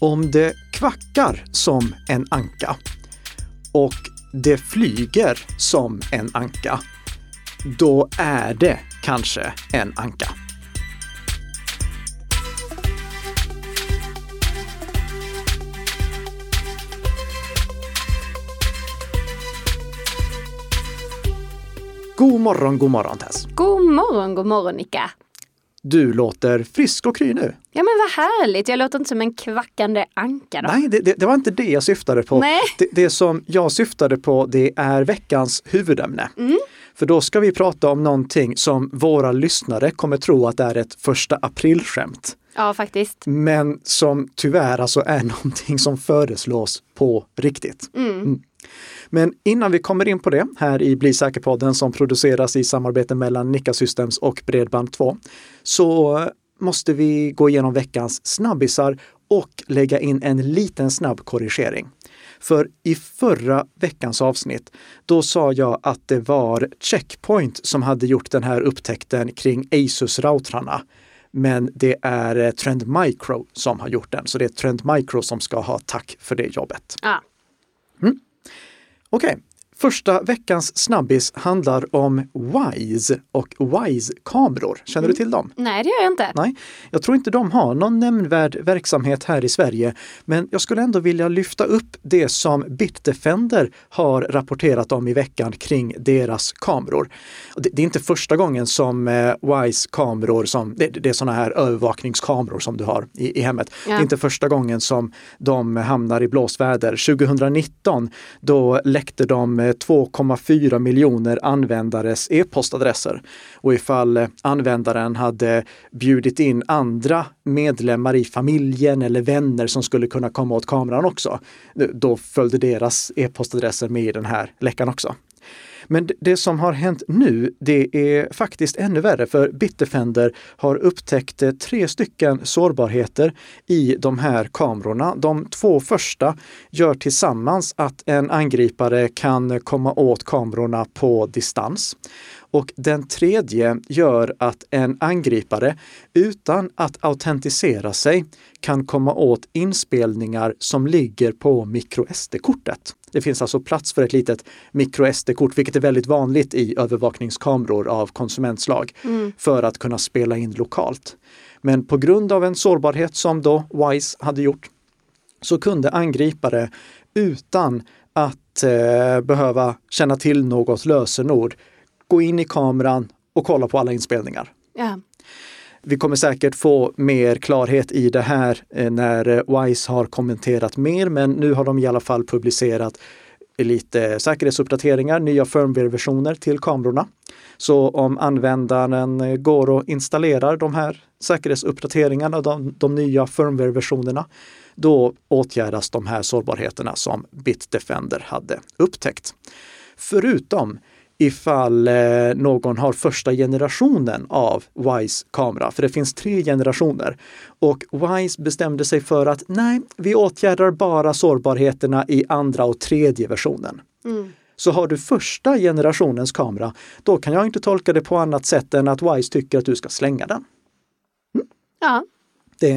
Om det kvackar som en anka och det flyger som en anka, då är det kanske en anka. God morgon, god morgon Tess! God morgon, god morgon Nika! Du låter frisk och kry nu. Ja men vad härligt, jag låter inte som en kvackande anka då. Nej, det, det, det var inte det jag syftade på. Nej. Det, det som jag syftade på det är veckans huvudämne. Mm. För då ska vi prata om någonting som våra lyssnare kommer tro att det är ett första aprilskämt. Ja faktiskt. Men som tyvärr alltså är någonting som föreslås på riktigt. Mm. Men innan vi kommer in på det här i Bli säker-podden som produceras i samarbete mellan Nika Systems och Bredband2 så måste vi gå igenom veckans snabbisar och lägga in en liten snabb korrigering. För i förra veckans avsnitt, då sa jag att det var Checkpoint som hade gjort den här upptäckten kring Asus-routrarna. Men det är Trend Micro som har gjort den, så det är Trend Micro som ska ha tack för det jobbet. Ja. Okej, första veckans snabbis handlar om WISE och WISE-kameror. Känner du till dem? Nej det gör jag inte. Nej, jag tror inte de har någon nämnvärd verksamhet här i Sverige, men jag skulle ändå vilja lyfta upp det som Bitdefender har rapporterat om i veckan kring deras kameror. Det, det är inte första gången som eh, WISE-kameror, som, det, det är sådana här övervakningskameror som du har i, i hemmet. Det Ja. är inte första gången som de hamnar i blåsväder. 2019 då läckte de eh, 2,4 miljoner användares e-postadresser. Och ifall användaren hade bjudit in andra medlemmar i familjen eller vänner som skulle kunna komma åt kameran också, då följde deras e-postadresser med i den här läckan också. Men det- som har hänt nu, det är faktiskt ännu värre för Bitdefender har upptäckt eh, tre stycken sårbarheter i de här kamerorna. De två första gör tillsammans att en angripare kan eh, komma åt kamerorna på distans. Och den tredje gör att en angripare utan att autentisera sig kan komma åt inspelningar som ligger på microSD-kortet. Det finns alltså plats för ett litet microSD-kort, vilket är väldigt vanligt i övervakningskameror av konsumentslag, för att kunna spela in lokalt. Men på grund av en sårbarhet som då WISE hade gjort så kunde angripare utan att eh, behöva känna till något lösenord gå in i kameran och kolla på alla inspelningar. Ja. Vi kommer säkert få mer klarhet i det här eh, när eh, WISE har kommenterat mer, men nu har de i alla fall publicerat lite säkerhetsuppdateringar, nya firmware-versioner till kamerorna. Så om användaren eh, går och installerar de här säkerhetsuppdateringarna, de, de nya firmware-versionerna, då åtgärdas de här sårbarheterna som Bitdefender hade upptäckt. Förutom ifall eh, någon har första generationen av WISE-kamera, för det finns tre generationer. Och WISE bestämde sig för att nej, vi åtgärdar bara sårbarheterna i andra och tredje versionen. Så har du första generationens kamera, då kan jag inte tolka det på annat sätt än att WISE tycker att du ska slänga den. Ja. Det,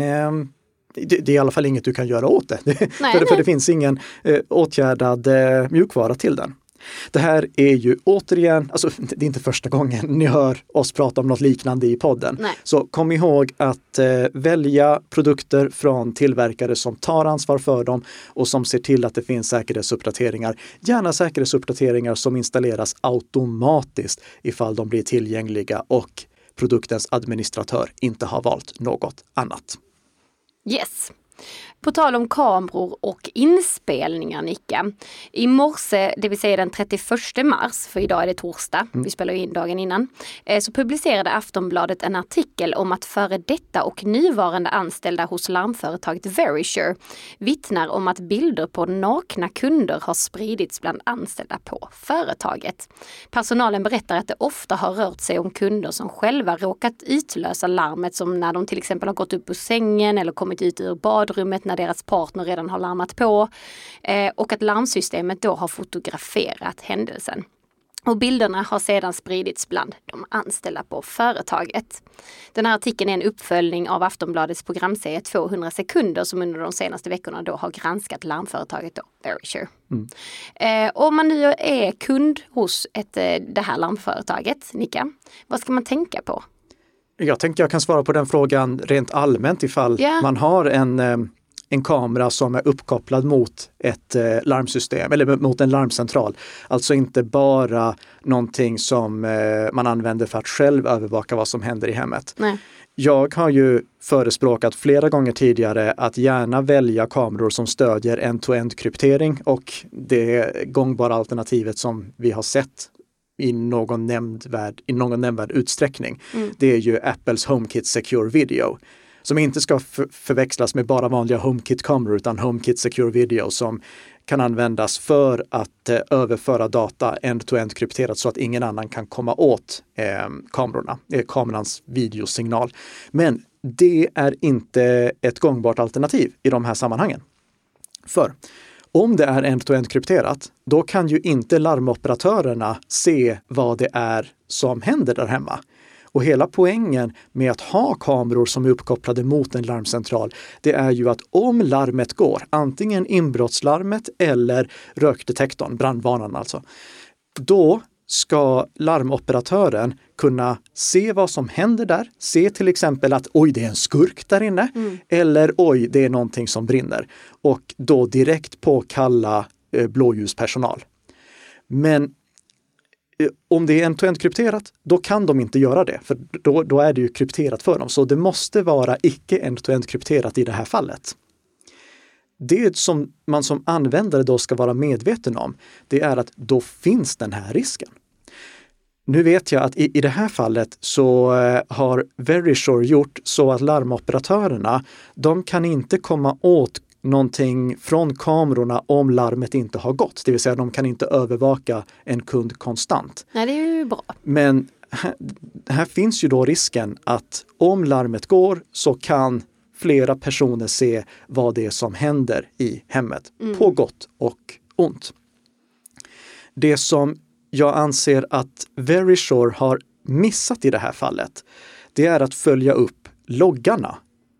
det, det är i alla fall inget du kan göra åt det. Nej, för, det för det finns ingen eh, åtgärdad eh, mjukvara till den. Det här är ju återigen, alltså det är inte första gången ni hör oss prata om något liknande i podden. Nej. Så kom ihåg att eh, välja produkter från tillverkare som tar ansvar för dem och som ser till att det finns säkerhetsuppdateringar. Gärna säkerhetsuppdateringar som installeras automatiskt ifall de blir tillgängliga och produktens administratör inte har valt något annat. Yes. På tal om kameror och inspelningar Nika. I morse, det vill säga den 31 mars, för idag är det torsdag, vi spelar in dagen innan, eh, så publicerade Aftonbladet en artikel om att före detta och nuvarande anställda hos larmföretaget Verisure vittnar om att bilder på nakna kunder har spridits bland anställda på företaget. Personalen berättar att det ofta har rört sig om kunder som själva råkat utlösa larmet som när de till exempel har gått upp ur sängen eller kommit ut ur badrummet när deras partner redan har larmat på. Eh, och att larmsystemet då har fotograferat händelsen. Och bilderna har sedan spridits bland de anställda på företaget. Den här artikeln är en uppföljning av Aftonbladets programserie 200 sekunder som under de senaste veckorna då har granskat larmföretaget då, Verisure. Mm. Eh, om man nu är kund hos ett, eh, det här larmföretaget, Nika, vad ska man tänka på? Jag tänker jag kan svara på den frågan rent allmänt ifall yeah. man har en eh, en kamera som är uppkopplad mot ett eh, larmsystem eller mot en larmcentral. Alltså inte bara någonting som eh, man använder för att själv övervaka vad som händer i hemmet. Nej. Jag har ju förespråkat flera gånger tidigare att gärna välja kameror som stödjer end-to-end kryptering och det gångbara alternativet som vi har sett i någon nämnvärd, i någon nämnvärd utsträckning. Mm. Det är ju Apples HomeKit Secure Video som inte ska förväxlas med bara vanliga HomeKit-kameror utan HomeKit Secure Video som kan användas för att eh, överföra data end-to-end krypterat så att ingen annan kan komma åt eh, kamerorna, eh, kamerans videosignal. Men det är inte ett gångbart alternativ i de här sammanhangen. För om det är end-to-end krypterat, då kan ju inte larmoperatörerna se vad det är som händer där hemma. Och hela poängen med att ha kameror som är uppkopplade mot en larmcentral, det är ju att om larmet går, antingen inbrottslarmet eller rökdetektorn, brandvarnaren alltså, då ska larmoperatören kunna se vad som händer där. Se till exempel att oj, det är en skurk där inne. Mm. Eller oj, det är någonting som brinner. Och då direkt påkalla eh, blåljuspersonal. Men Eh, om det är end-to-end krypterat, då kan de inte göra det, för då, då är det ju krypterat för dem. Så det måste vara icke end-to-end krypterat i det här fallet. Det som man som användare då ska vara medveten om, det är att då finns den här risken. Nu vet jag att i, i det här fallet så eh, har Verisure gjort så att larmoperatörerna, de kan inte komma åt någonting från kamerorna om larmet inte har gått. Det vill säga de kan inte övervaka en kund konstant. Nej, det är ju bra. Men här, här finns ju då risken att om larmet går så kan flera personer se vad det är som händer i hemmet, mm. på gott och ont. Det som jag anser att Verisure har missat i det här fallet, det är att följa upp loggarna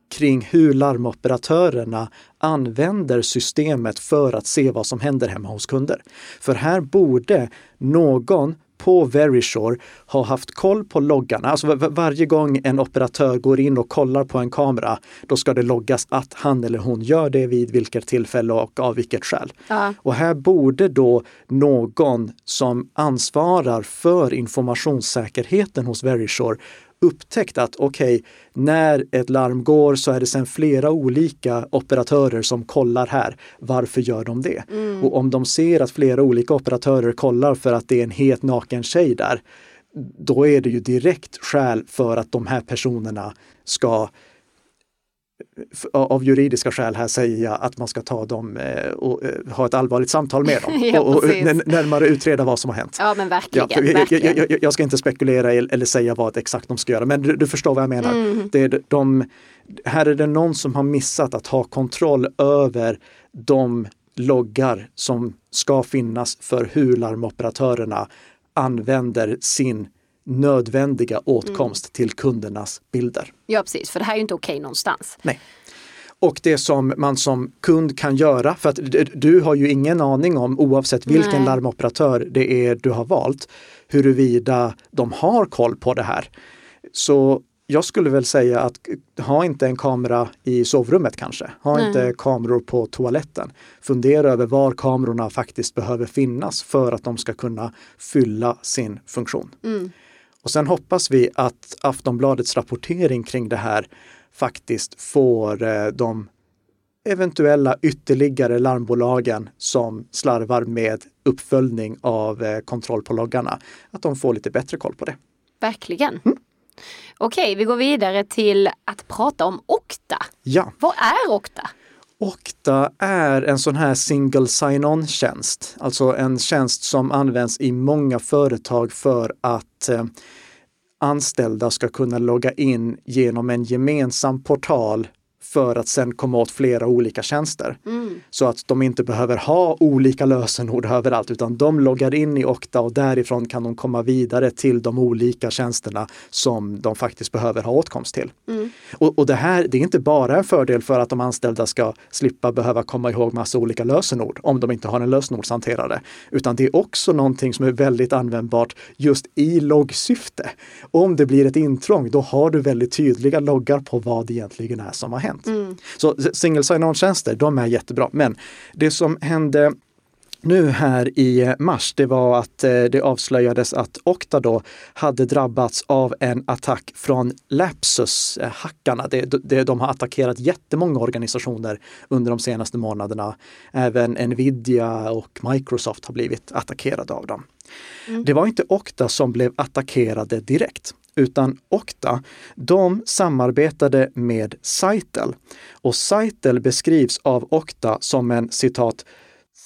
kring hur larmoperatörerna använder systemet för att se vad som händer hemma hos kunder. För här borde någon på Verisure ha haft koll på loggarna. Alltså varje gång en operatör går in och kollar på en kamera, då ska det loggas att han eller hon gör det vid vilket tillfälle och av vilket skäl. Ja. Och här borde då någon som ansvarar för informationssäkerheten hos Verisure upptäckt att okej, okay, när ett larm går så är det sen flera olika operatörer som kollar här. Varför gör de det? Mm. Och om de ser att flera olika operatörer kollar för att det är en het naken tjej där, då är det ju direkt skäl för att de här personerna ska av juridiska skäl här säger jag att man ska ta dem eh, och eh, ha ett allvarligt samtal med dem ja, och, och närmare utreda vad som har hänt. Ja men verkligen. Ja, verkligen. Jag, jag, jag, ska inte spekulera eller säga vad exakt de ska göra men du, du förstår vad jag menar. Mm. Det är de, här är det någon som har missat att ha kontroll över de loggar som ska finnas för hur larmoperatörerna använder sin nödvändiga åtkomst mm. till kundernas bilder. Ja precis, för det här är ju inte okej okay någonstans. Nej. Och det som man som kund kan göra, för att du har ju ingen aning om, oavsett vilken Nej. larmoperatör det är du har valt, huruvida de har koll på det här. Så jag skulle väl säga att ha inte en kamera i sovrummet kanske. Ha Nej. inte kameror på toaletten. Fundera över var kamerorna faktiskt behöver finnas för att de ska kunna fylla sin funktion. Mm. Och sen hoppas vi att Aftonbladets rapportering kring det här faktiskt får eh, de eventuella ytterligare larmbolagen som slarvar med uppföljning av eh, kontroll på loggarna, att de får lite bättre koll på det. Verkligen. Mm. Okej, vi går vidare till att prata om Okta. Ja. Vad är Okta? Okta är en sån här single sign-on tjänst, alltså en tjänst som används i många företag för att eh, anställda ska kunna logga in genom en gemensam portal för att sen komma åt flera olika tjänster. Mm. Så att de inte behöver ha olika lösenord överallt utan de loggar in i Okta och därifrån kan de komma vidare till de olika tjänsterna som de faktiskt behöver ha åtkomst till. Mm. Och, och det här det är inte bara en fördel för att de anställda ska slippa behöva komma ihåg massa olika lösenord om de inte har en lösenordshanterare. Utan det är också någonting som är väldigt användbart just i loggsyfte. Om det blir ett intrång, då har du väldigt tydliga loggar på vad det egentligen är som har hänt. Mm. Så single sign-on-tjänster, de är jättebra. Men det som hände nu här i mars, det var att eh, det avslöjades att Okta då hade drabbats av en attack från Lapsus-hackarna. Det, det, de har attackerat jättemånga organisationer under de senaste månaderna. Även Nvidia och Microsoft har blivit attackerade av dem. Det var inte Okta som blev attackerade direkt, utan Okta, de samarbetade med Sitel. Och Sitel beskrivs av Okta som en citat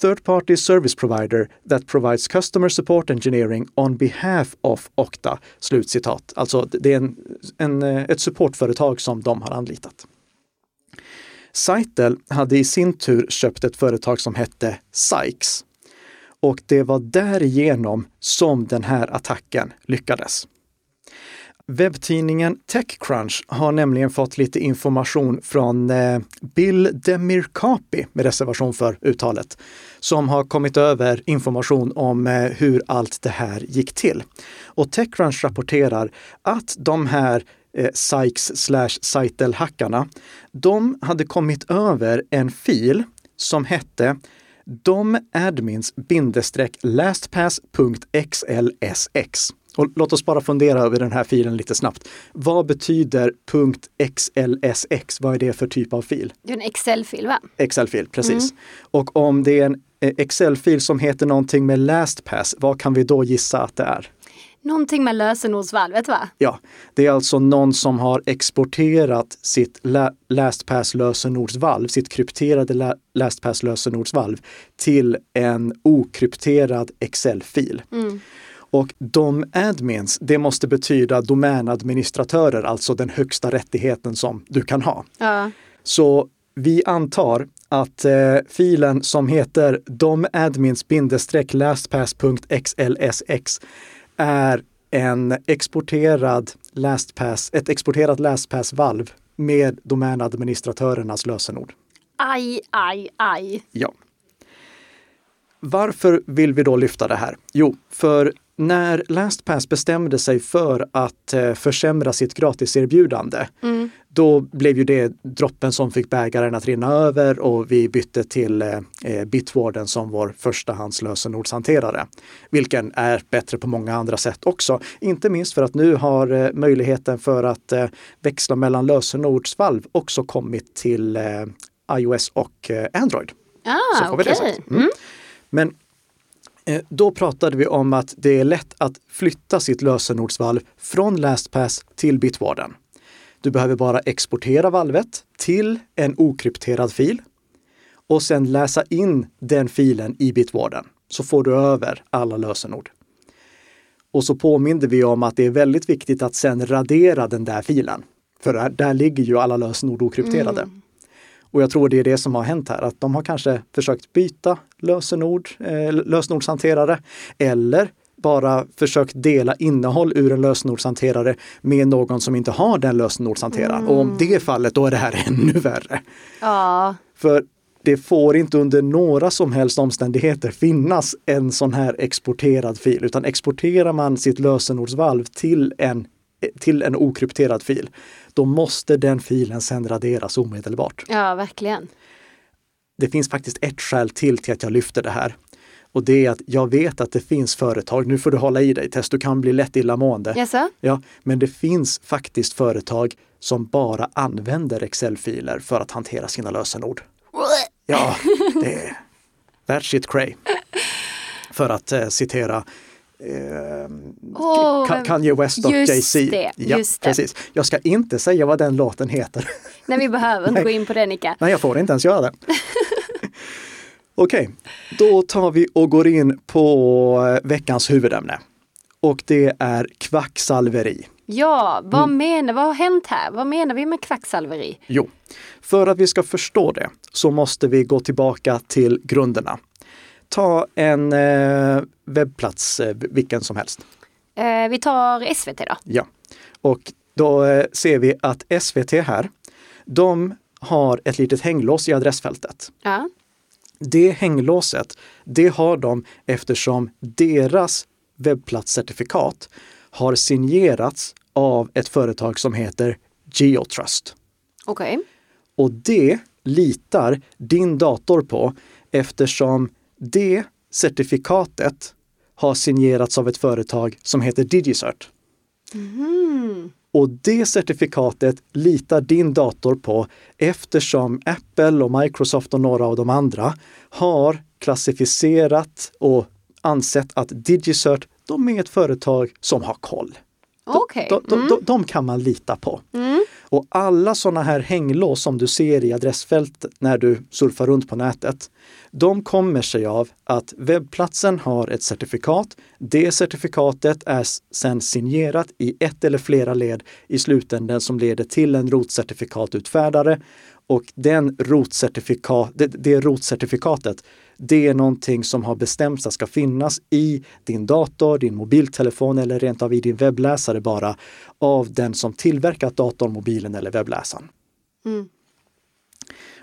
third party service provider that provides customer support engineering on behalf of Okta. Slutcitat. Alltså det är en, en, eh, ett supportföretag som de har anlitat. Sitel hade i sin tur köpt ett företag som hette Sykes. Och det var därigenom som den här attacken lyckades. Webbtidningen Techcrunch har nämligen fått lite information från eh, Bill Demirkapi, med reservation för uttalet, som har kommit över information om eh, hur allt det här gick till. Och Techcrunch rapporterar att de här eh, Sykes slash Seitel-hackarna, de hade kommit över en fil som hette domadmins lastpass.xlsx. Och låt oss bara fundera över den här filen lite snabbt. Vad betyder .xlsx? Vad är det för typ av fil? Det är en Excel-fil va? Excel-fil, precis. Och om det är en eh, Excel-fil som heter någonting med LastPass, vad kan vi då gissa att det är? Någonting med lösenordsvalvet va? Ja, det är alltså någon som har exporterat sitt la LastPass lösenordsvalv, sitt krypterade la LastPass lösenordsvalv till en okrypterad Excel-fil. Mm. Och de admins, det måste betyda domänadministratörer, alltså den högsta rättigheten som du kan ha. Ja. Så vi antar att eh, filen som heter domadmins-lastpass.xlsx är en exporterad LastPass, ett exporterat LastPass-valv med domänadministratörernas lösenord. Aj, aj, aj. Ja. Varför vill vi då lyfta det här? Jo, för när LastPass bestämde sig för att eh, försämra sitt gratiserbjudande, Mm. då blev ju det droppen som fick bägaren att rinna över och vi bytte till eh, eh, Bitwarden som vår förstahandslösenordshanterare. Vilken är bättre på många andra sätt också. Inte minst för att nu har möjligheten för att växla mellan lösenordsvalv också kommit till iOS och Android. Så Ah, får vi det sagt. Mm. Men eh, Eh, då pratade vi om att det är lätt att flytta sitt lösenordsvalv från LastPass till Bitwarden. Du behöver bara exportera valvet till en okrypterad fil och sen läsa in den filen i Bitwarden. Så får du över alla lösenord. Och så påminde vi om att det är väldigt viktigt att sen radera den där filen. För där, där ligger ju alla lösenord okrypterade. Mm. Och jag tror det är det som har hänt här, att de har kanske försökt byta lösenord, eh, lösenordshanterare eller bara försökt dela innehåll ur en lösenordshanterare med någon som inte har den lösenordshanteraren. Och om det är fallet, då är det här ännu värre. Ja, För det får inte under några som helst omständigheter finnas en sån här exporterad fil, utan exporterar man sitt lösenordsvalv till en, till en okrypterad fil, då måste den filen sen raderas omedelbart. ja verkligen. Det finns faktiskt ett skäl till till att jag lyfter det här. Och det är att jag vet att det finns företag, nu får du hålla i dig Tess, du kan bli lätt illamående. Jaså? Ja, men det finns faktiskt företag som bara använder Excel-filer för att hantera sina lösenord. Ja, det är that shit cray. För att eh, citera eh, Ka- Kanye West och Jay-Z. det, ja, just det. precis. Jag ska inte säga vad den låten heter. Nej, vi behöver inte gå in på det Nika. Nej, jag får inte ens göra det. Okej, då tar vi och går in på eh, veckans huvudämne. Och det är kvacksalveri. Ja, vad menar, vad har hänt här? Vad menar vi med kvacksalveri? Jo, för att vi ska förstå det så måste vi gå tillbaka till grunderna. Ta en eh, webbplats, eh, vilken som helst. Eh, vi tar SVT då. Ja, och då ser vi att SVT här, de har ett litet hänglås i adressfältet. Ja. Det hänglåset, det har de eftersom deras webbplatscertifikat har signerats av ett företag som heter Geotrust. Okej. Och det litar din dator på eftersom det certifikatet har signerats av ett företag som heter Digicert. Och det certifikatet litar din dator på eftersom Apple och Microsoft och några av de andra har klassificerat och ansett att Digicert, de är ett företag som har koll. Okej. De, de, de, de kan man lita på. Och alla sådana här hänglås som du ser i adressfält när du surfar runt på nätet, de kommer sig av att webbplatsen har ett certifikat. Det certifikatet är sedan signerat i ett eller flera led i slutändan som leder till en rotcertifikatutfärdare. Och den rotcertifikat, det, det rotcertifikatet, det är någonting som har bestämts att ska finnas i din dator, din mobiltelefon eller rent av i din webbläsare bara av den som tillverkat datorn, mobilen eller webbläsaren.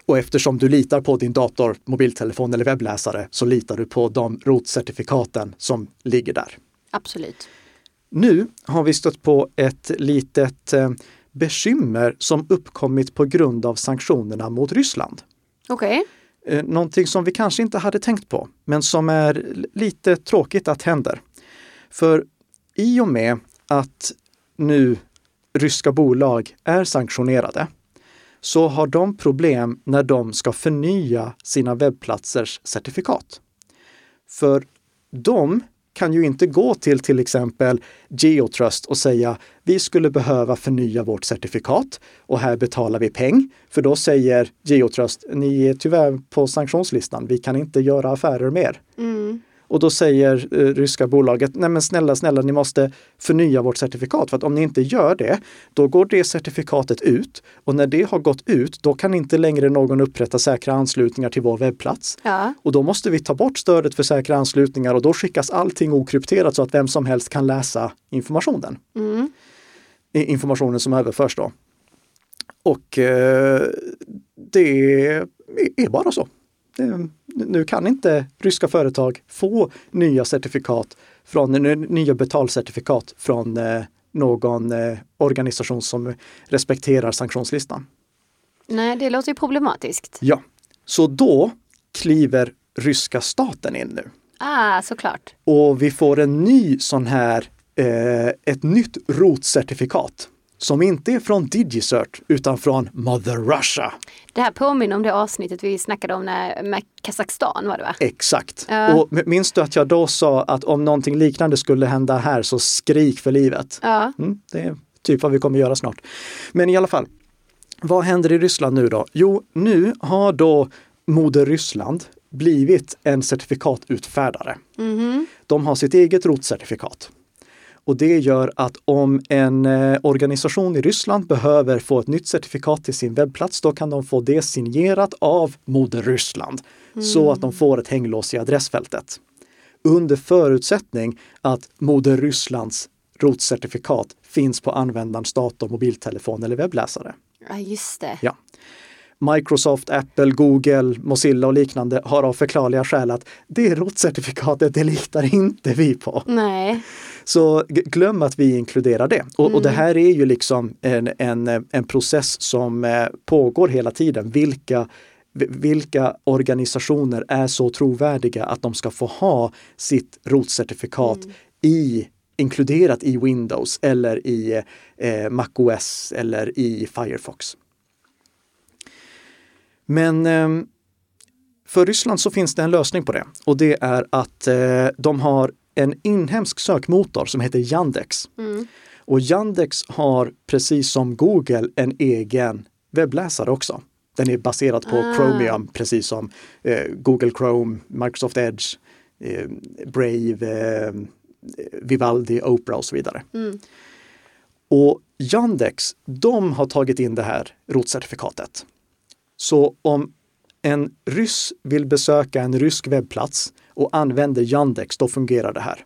Och eftersom du litar på din dator, mobiltelefon eller webbläsare så litar du på de rotcertifikaten som ligger där. Absolut. Nu har vi stött på ett litet eh, bekymmer som uppkommit på grund av sanktionerna mot Ryssland. Okej. Eh, Någonting som vi kanske inte hade tänkt på, men som är lite tråkigt att händer. För i och med att nu ryska bolag är sanktionerade så har de problem när de ska förnya sina webbplatsers certifikat. För de kan ju inte gå till till exempel Geotrust och säga vi skulle behöva förnya vårt certifikat och här betalar vi peng. För då säger Geotrust, ni är tyvärr på sanktionslistan, vi kan inte göra affärer mer. Mm. Och då säger eh, ryska bolaget, nej men snälla, snälla, ni måste förnya vårt certifikat. För att om ni inte gör det, då går det certifikatet ut. Och när det har gått ut, då kan inte längre någon upprätta säkra anslutningar till vår webbplats. Ja. Och då måste vi ta bort stödet för säkra anslutningar och då skickas allting okrypterat så att vem som helst kan läsa informationen. I- Informationen som överförs då. Och eh, det är bara så. Det, nu kan inte ryska företag få nya certifikat från n- nya betalcertifikat från eh, någon eh, organisation som respekterar sanktionslistan. Nej, det låter ju problematiskt. Ja, så då kliver ryska staten in nu. Ah, såklart. Och vi får en ny sån här, eh, ett nytt rotcertifikat som inte är från Digicert utan från Mother Russia. Det här påminner om det avsnittet vi snackade om när, med Kazakstan var det va? Exakt. Ja. Och minns du att jag då sa att om någonting liknande skulle hända här så skrik för livet? Ja. Mm, det är typ vad vi kommer göra snart. Men i alla fall, vad händer i Ryssland nu då? Jo, nu har då Moder Ryssland blivit en certifikatutfärdare. De har sitt eget rotcertifikat. Och det gör att om en eh, organisation i Ryssland behöver få ett nytt certifikat till sin webbplats, då kan de få det signerat av Moder Ryssland så att de får ett hänglås i adressfältet. Under förutsättning att Moder Rysslands rotcertifikat finns på användarens dator, mobiltelefon eller webbläsare. ja, just det. Ja. Microsoft, Apple, Google, Mozilla och liknande har av förklarliga skäl att det rotcertifikatet, det litar inte vi på. Nej. Så glöm att vi inkluderar det. Och, och det här är ju liksom en, en, en process som eh, pågår hela tiden. Vilka, vi- vilka organisationer är så trovärdiga att de ska få ha sitt rotcertifikat i inkluderat i Windows eller i eh, MacOS eller i Firefox. Men ehm, för Ryssland så finns det en lösning på det och det är att eh, de har en inhemsk sökmotor som heter Yandex. Och Yandex har precis som Google en egen webbläsare också. Den är baserad på Ah. Chromium, precis som eh, Google Chrome, Microsoft Edge, eh, Brave, eh, Vivaldi, Opera och så vidare. Och Yandex, de har tagit in det här rotcertifikatet. Så om en ryss vill besöka en rysk webbplats och använder Yandex, då fungerar det här.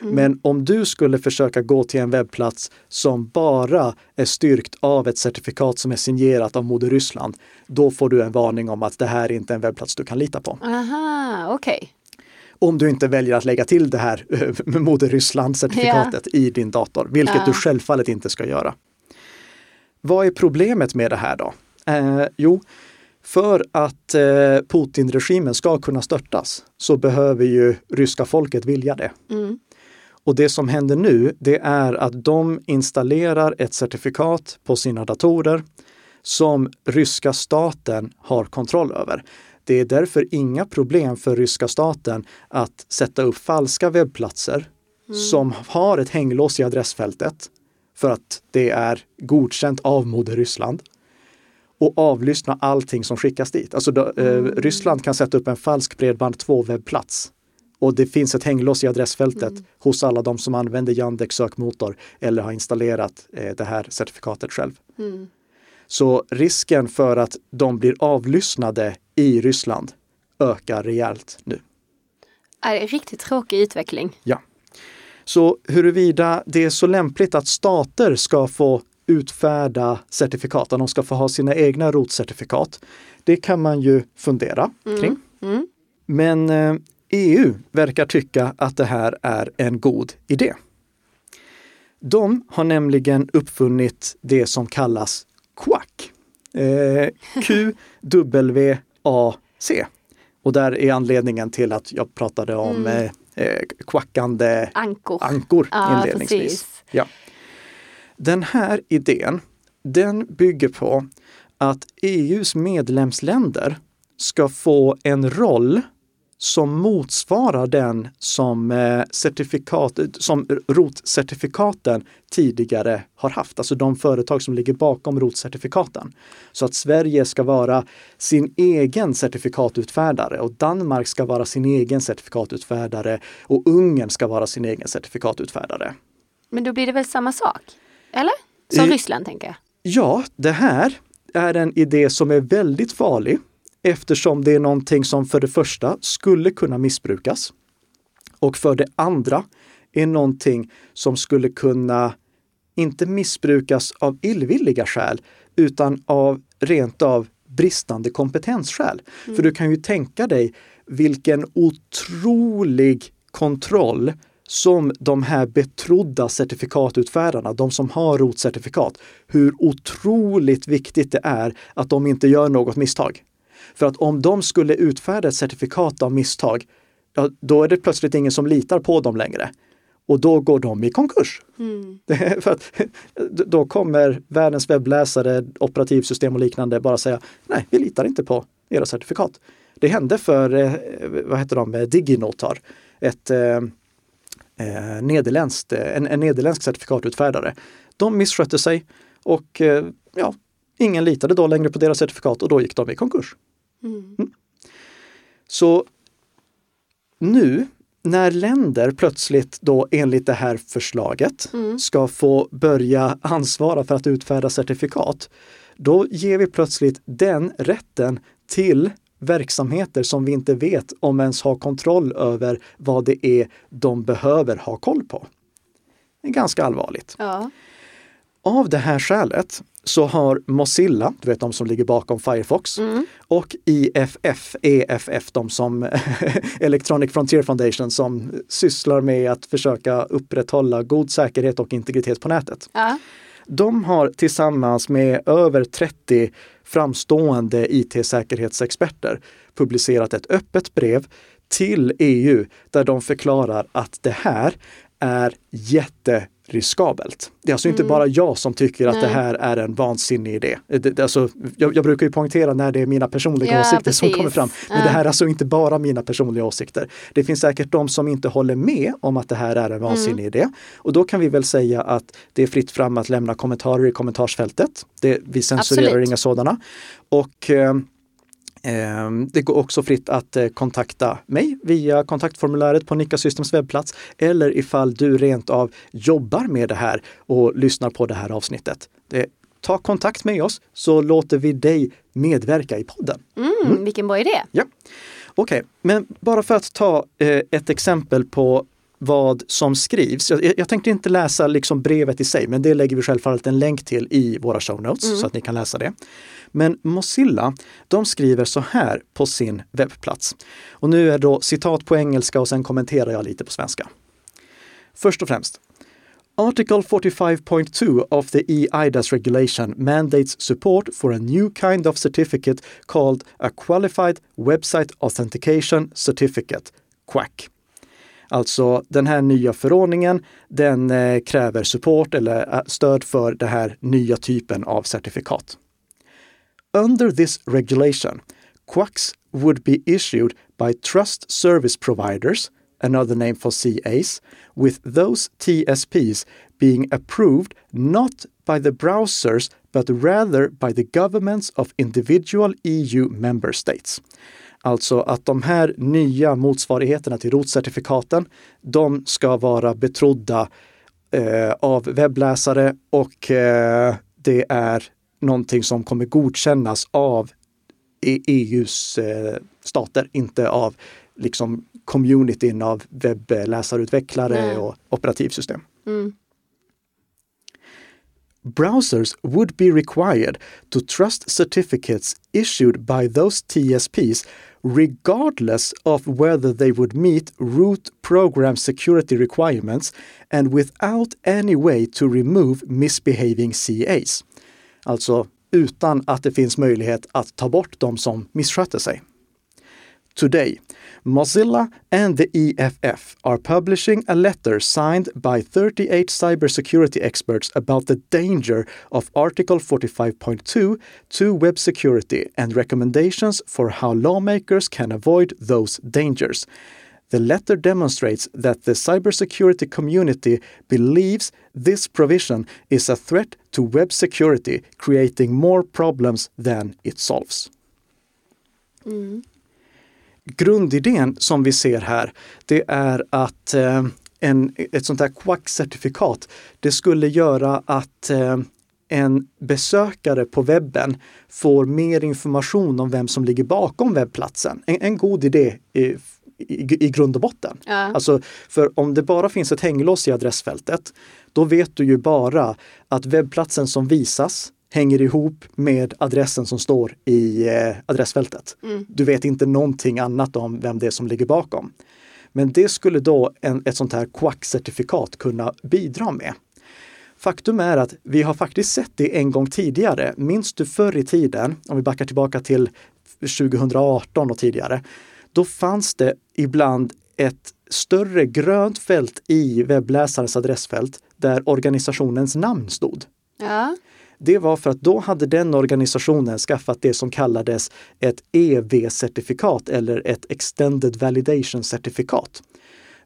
Mm. Men om du skulle försöka gå till en webbplats som bara är styrkt av ett certifikat som är signerat av Moder Ryssland, då får du en varning om att det här är inte en webbplats du kan lita på. Aha, okej. Okay. Om du inte väljer att lägga till det här med Moder Ryssland-certifikatet yeah. i din dator, vilket uh. du självfallet inte ska göra. Vad är problemet med det här då? Eh, jo, för att eh, Putin-regimen ska kunna störtas så behöver ju ryska folket vilja det. Mm. Och det som händer nu, det är att de installerar ett certifikat på sina datorer som ryska staten har kontroll över. Det är därför inga problem för ryska staten att sätta upp falska webbplatser mm. som har ett hänglås i adressfältet för att det är godkänt av Moder Ryssland och avlyssna allting som skickas dit. Alltså då, eh, mm. Ryssland kan sätta upp en falsk bredband 2 webbplats och det finns ett hänglås i adressfältet mm. hos alla de som använder Yandex sökmotor eller har installerat eh, det här certifikatet själv. Mm. Så risken för att de blir avlyssnade i Ryssland ökar rejält nu. Är det en riktigt tråkig utveckling? Ja. Så huruvida det är så lämpligt att stater ska få utfärda certifikat, att de ska få ha sina egna rotcertifikat, det kan man ju fundera mm. kring. Mm. Men eh, EU verkar tycka att det här är en god idé. De har nämligen uppfunnit det som kallas Quack. Eh, Q-W-A-C. Och där är anledningen till att jag pratade om mm. eh, eh kvackande ankor, ankor ja, inledningsvis. Ja. Den här idén, den bygger på att EUs medlemsländer ska få en roll som motsvarar den som, eh, certifikat, som rotcertifikaten tidigare har haft, alltså de företag som ligger bakom rotcertifikaten. Så att Sverige ska vara sin egen certifikatutfärdare och Danmark ska vara sin egen certifikatutfärdare och Ungern ska vara sin egen certifikatutfärdare. Men då blir det väl samma sak? Eller? Som I, Ryssland tänker jag. Ja, det här är en idé som är väldigt farlig eftersom det är någonting som för det första skulle kunna missbrukas och för det andra är någonting som skulle kunna inte missbrukas av illvilliga skäl utan av rent av bristande kompetensskäl. Mm. För du kan ju tänka dig vilken otrolig kontroll som de här betrodda certifikatutfärdarna, de som har rotcertifikat, hur otroligt viktigt det är att de inte gör något misstag. För att om de skulle utfärda ett certifikat av misstag, då är det plötsligt ingen som litar på dem längre. Och då går de i konkurs. Mm. för att, då kommer världens webbläsare, operativsystem och liknande bara säga nej, vi litar inte på era certifikat. Det hände för, eh, vad heter de, Diginotar, ett eh, eh nederländskt, en, en nederländsk certifikatutfärdare. De misskötte sig och eh, ja, ingen litade då längre på deras certifikat och då gick de i konkurs. Mm. mm. Så nu när länder plötsligt då enligt det här förslaget mm. ska få börja ansvara för att utfärda certifikat, då ger vi plötsligt den rätten till verksamheter som vi inte vet om ens har kontroll över vad det är de behöver ha koll på. Det är ganska allvarligt. Ja. Av det här skälet så har Mozilla, du vet de som ligger bakom Firefox, mm. och IFF, EFF, de som Electronic Frontier Foundation som sysslar med att försöka upprätthålla god säkerhet och integritet på nätet. Ja. De har tillsammans med över 30 framstående IT-säkerhetsexperter publicerat ett öppet brev till EU där de förklarar att det här är jätte riskabelt. Det är alltså mm. inte bara jag som tycker att Nej. det här är en vansinnig idé. Det, alltså, jag, jag, brukar ju poängtera när det är mina personliga ja, åsikter precis. som kommer fram. Men ja. det här är alltså inte bara mina personliga åsikter. Det finns säkert de som inte håller med om att det här är en vansinnig mm. idé. Och då kan vi väl säga att det är fritt fram att lämna kommentarer i kommentarsfältet. Det, vi censurerar Absolut. inga sådana. Och eh, det går också fritt att eh, kontakta mig via kontaktformuläret på Nika Systems webbplats eller ifall du rent av jobbar med det här och lyssnar på det här avsnittet. Ta kontakt med oss så låter vi dig medverka i podden. Mm, mm. Vilken bra idé! Ja. Okej, okay. men bara för att ta eh, ett exempel på vad som skrivs. Jag, jag, tänkte inte läsa liksom brevet i sig, men det lägger vi självfallet en länk till i våra show notes mm. så att ni kan läsa det. Men Mozilla, de skriver så här på sin webbplats. Och nu är då citat på engelska och sen kommenterar jag lite på svenska. Först och främst. Article 45.2 of the EIDAS regulation mandates support for a new kind of certificate called a Qualified Website Authentication Certificate, QUAC. Alltså den här nya förordningen, den eh, kräver support eller eh, stöd för den här nya typen av certifikat. Under this regulation, quacks would be issued by trust service providers, another name for CAs, with those TSPs being approved not by the browsers but rather by the governments of individual EU member states. Alltså att de här nya motsvarigheterna till rotcertifikaten, de ska vara betrodda eh, av webbläsare och eh, det är någonting som kommer godkännas av EUs e eh, stater, inte av liksom communityn av webbläsarutvecklare Nej. och operativsystem. Mm. Browsers would be required to trust certificates issued by those TSPs regardless of whether they would meet root program security requirements and without any way to remove misbehaving CAs. Alltså utan att det finns möjlighet att ta bort de som missköter sig. Today, Mozilla and the EFF are publishing a letter signed by 38 cybersecurity experts about the danger of Article 45.2 to web security and recommendations for how lawmakers can avoid those dangers. The letter demonstrates that the cybersecurity community believes this provision is a threat to web security, creating more problems than it solves. Mm. Grundidén som vi ser här, det är att eh, en, ett sånt här Quack-certifikat, det skulle göra att eh, en besökare på webben får mer information om vem som ligger bakom webbplatsen. En, en god idé i, i, grund och botten. Ja. Alltså, för om det bara finns ett hänglås i adressfältet, då vet du ju bara att webbplatsen som visas hänger ihop med adressen som står i eh, adressfältet. Mm. Du vet inte någonting annat om vem det är som ligger bakom. Men det skulle då en, ett sånt här Quack-certifikat kunna bidra med. Faktum är att vi har faktiskt sett det en gång tidigare. Minns du förr i tiden, om vi backar tillbaka till 2018 och tidigare, då fanns det ibland ett större grönt fält i webbläsarens adressfält där organisationens namn stod. Ja. Det var för att då hade den organisationen skaffat det som kallades ett EV-certifikat eller ett Extended Validation-certifikat.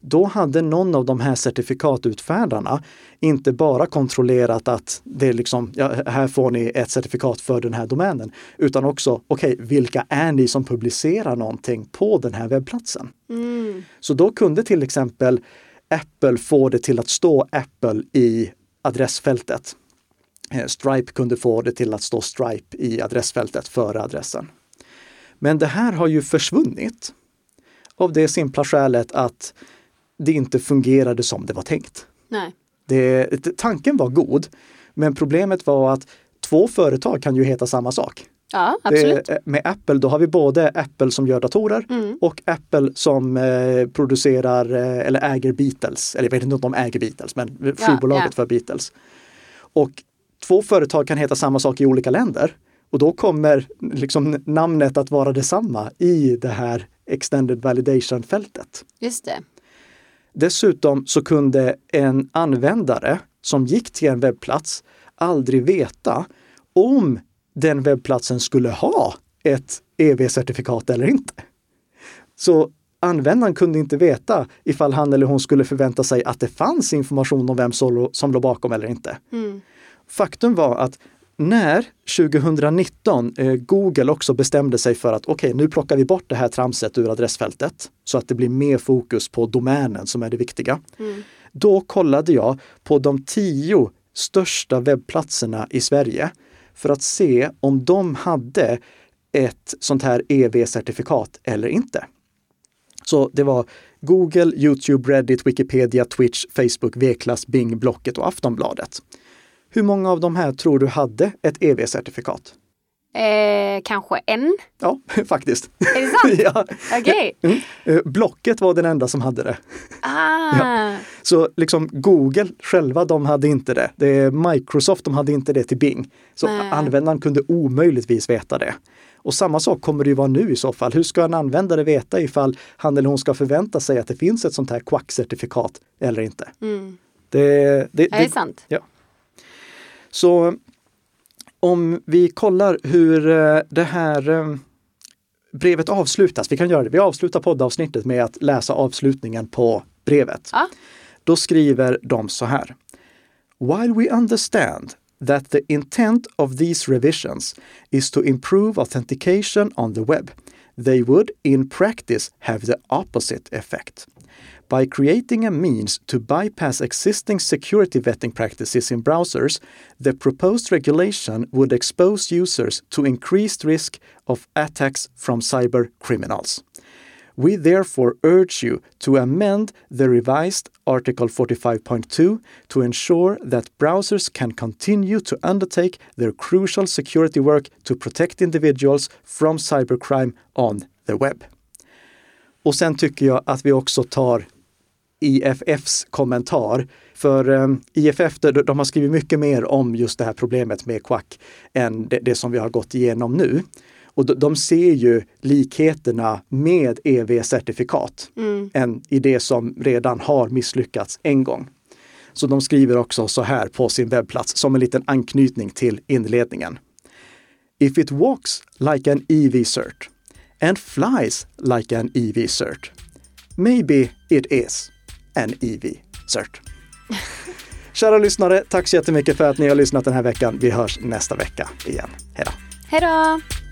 Då hade någon av de här certifikatutfärdarna inte bara kontrollerat att det är liksom, ja, här får ni ett certifikat för den här domänen, utan också, okej, okay, vilka är ni som publicerar någonting på den här webbplatsen? Mm. Så då kunde till exempel Apple få det till att stå Apple i adressfältet. Eh, Stripe kunde få det till att stå Stripe i adressfältet före adressen. Men det här har ju försvunnit av det simpla skälet att det inte fungerade som det var tänkt. Nej. Det, tanken var god, men problemet var att två företag kan ju heta samma sak. Ja, absolut. Det, med Apple, då har vi både Apple som gör datorer mm. och Apple som eh, producerar eh, eller äger Beatles. Eller jag vet inte om de äger Beatles, men skivbolaget ja, ja. för Beatles. Och två företag kan heta samma sak i olika länder. Och då kommer liksom namnet att vara detsamma i det här Extended Validation-fältet. Just det. Dessutom så kunde en användare som gick till en webbplats aldrig veta om den webbplatsen skulle ha ett EV-certifikat eller inte. Så användaren kunde inte veta ifall han eller hon skulle förvänta sig att det fanns information om vem som, låg bakom eller inte. Mm. Faktum var att när 2019 eh, Google också bestämde sig för att okej, okay, nu plockar vi bort det här tramset ur adressfältet så att det blir mer fokus på domänen som är det viktiga. Mm. Då kollade jag på de tio största webbplatserna i Sverige för att se om de hade ett sånt här EV-certifikat eller inte. Så det var Google, Youtube, Reddit, Wikipedia, Twitch, Facebook, V-klass, Bing, Blocket och Aftonbladet. Hur många av de här tror du hade ett EV-certifikat? Eh, kanske en? Ja, faktiskt. Är det sant? ja. Okay. Mm. Eh, Blocket var den enda som hade det. Ah. Ja. Så liksom Google själva, de hade inte det. det Microsoft, de hade inte det till Bing. Så Nej. användaren kunde omöjligtvis veta det. Och samma sak kommer det ju vara nu i så fall. Hur ska en användare veta ifall han eller hon ska förvänta sig att det finns ett sånt här Quack-certifikat eller inte? Mm. Det, det, det, är sant. Ja. Så om vi kollar hur eh, det här eh, brevet avslutas, vi kan göra det, vi avslutar poddavsnittet med att läsa avslutningen på brevet. Ja. Då skriver de så här. While we understand that the intent of these revisions is to improve authentication on the web, they would in practice have the opposite effect. By creating a means to bypass existing security vetting practices in browsers, the proposed regulation would expose users to increased risk of attacks from cyber criminals. We therefore urge you to amend the revised Article 45.2 to ensure that browsers can continue to undertake their crucial security work to protect individuals from cybercrime on the web. Och sen tycker jag att vi också tar IFFs kommentar. För um, IFF de, de, har skrivit mycket mer om just det här problemet med Quack än det, det som vi har gått igenom nu. Och de, de ser ju likheterna med EV-certifikat mm. än i det som redan har misslyckats en gång. Så de skriver också så här på sin webbplats som en liten anknytning till inledningen. If it walks like an EV cert and flies like an EV cert, maybe it is en EV-cert. Kära lyssnare, tack så jättemycket för att ni har lyssnat den här veckan. Vi hörs nästa vecka igen. Hej då! Hej då!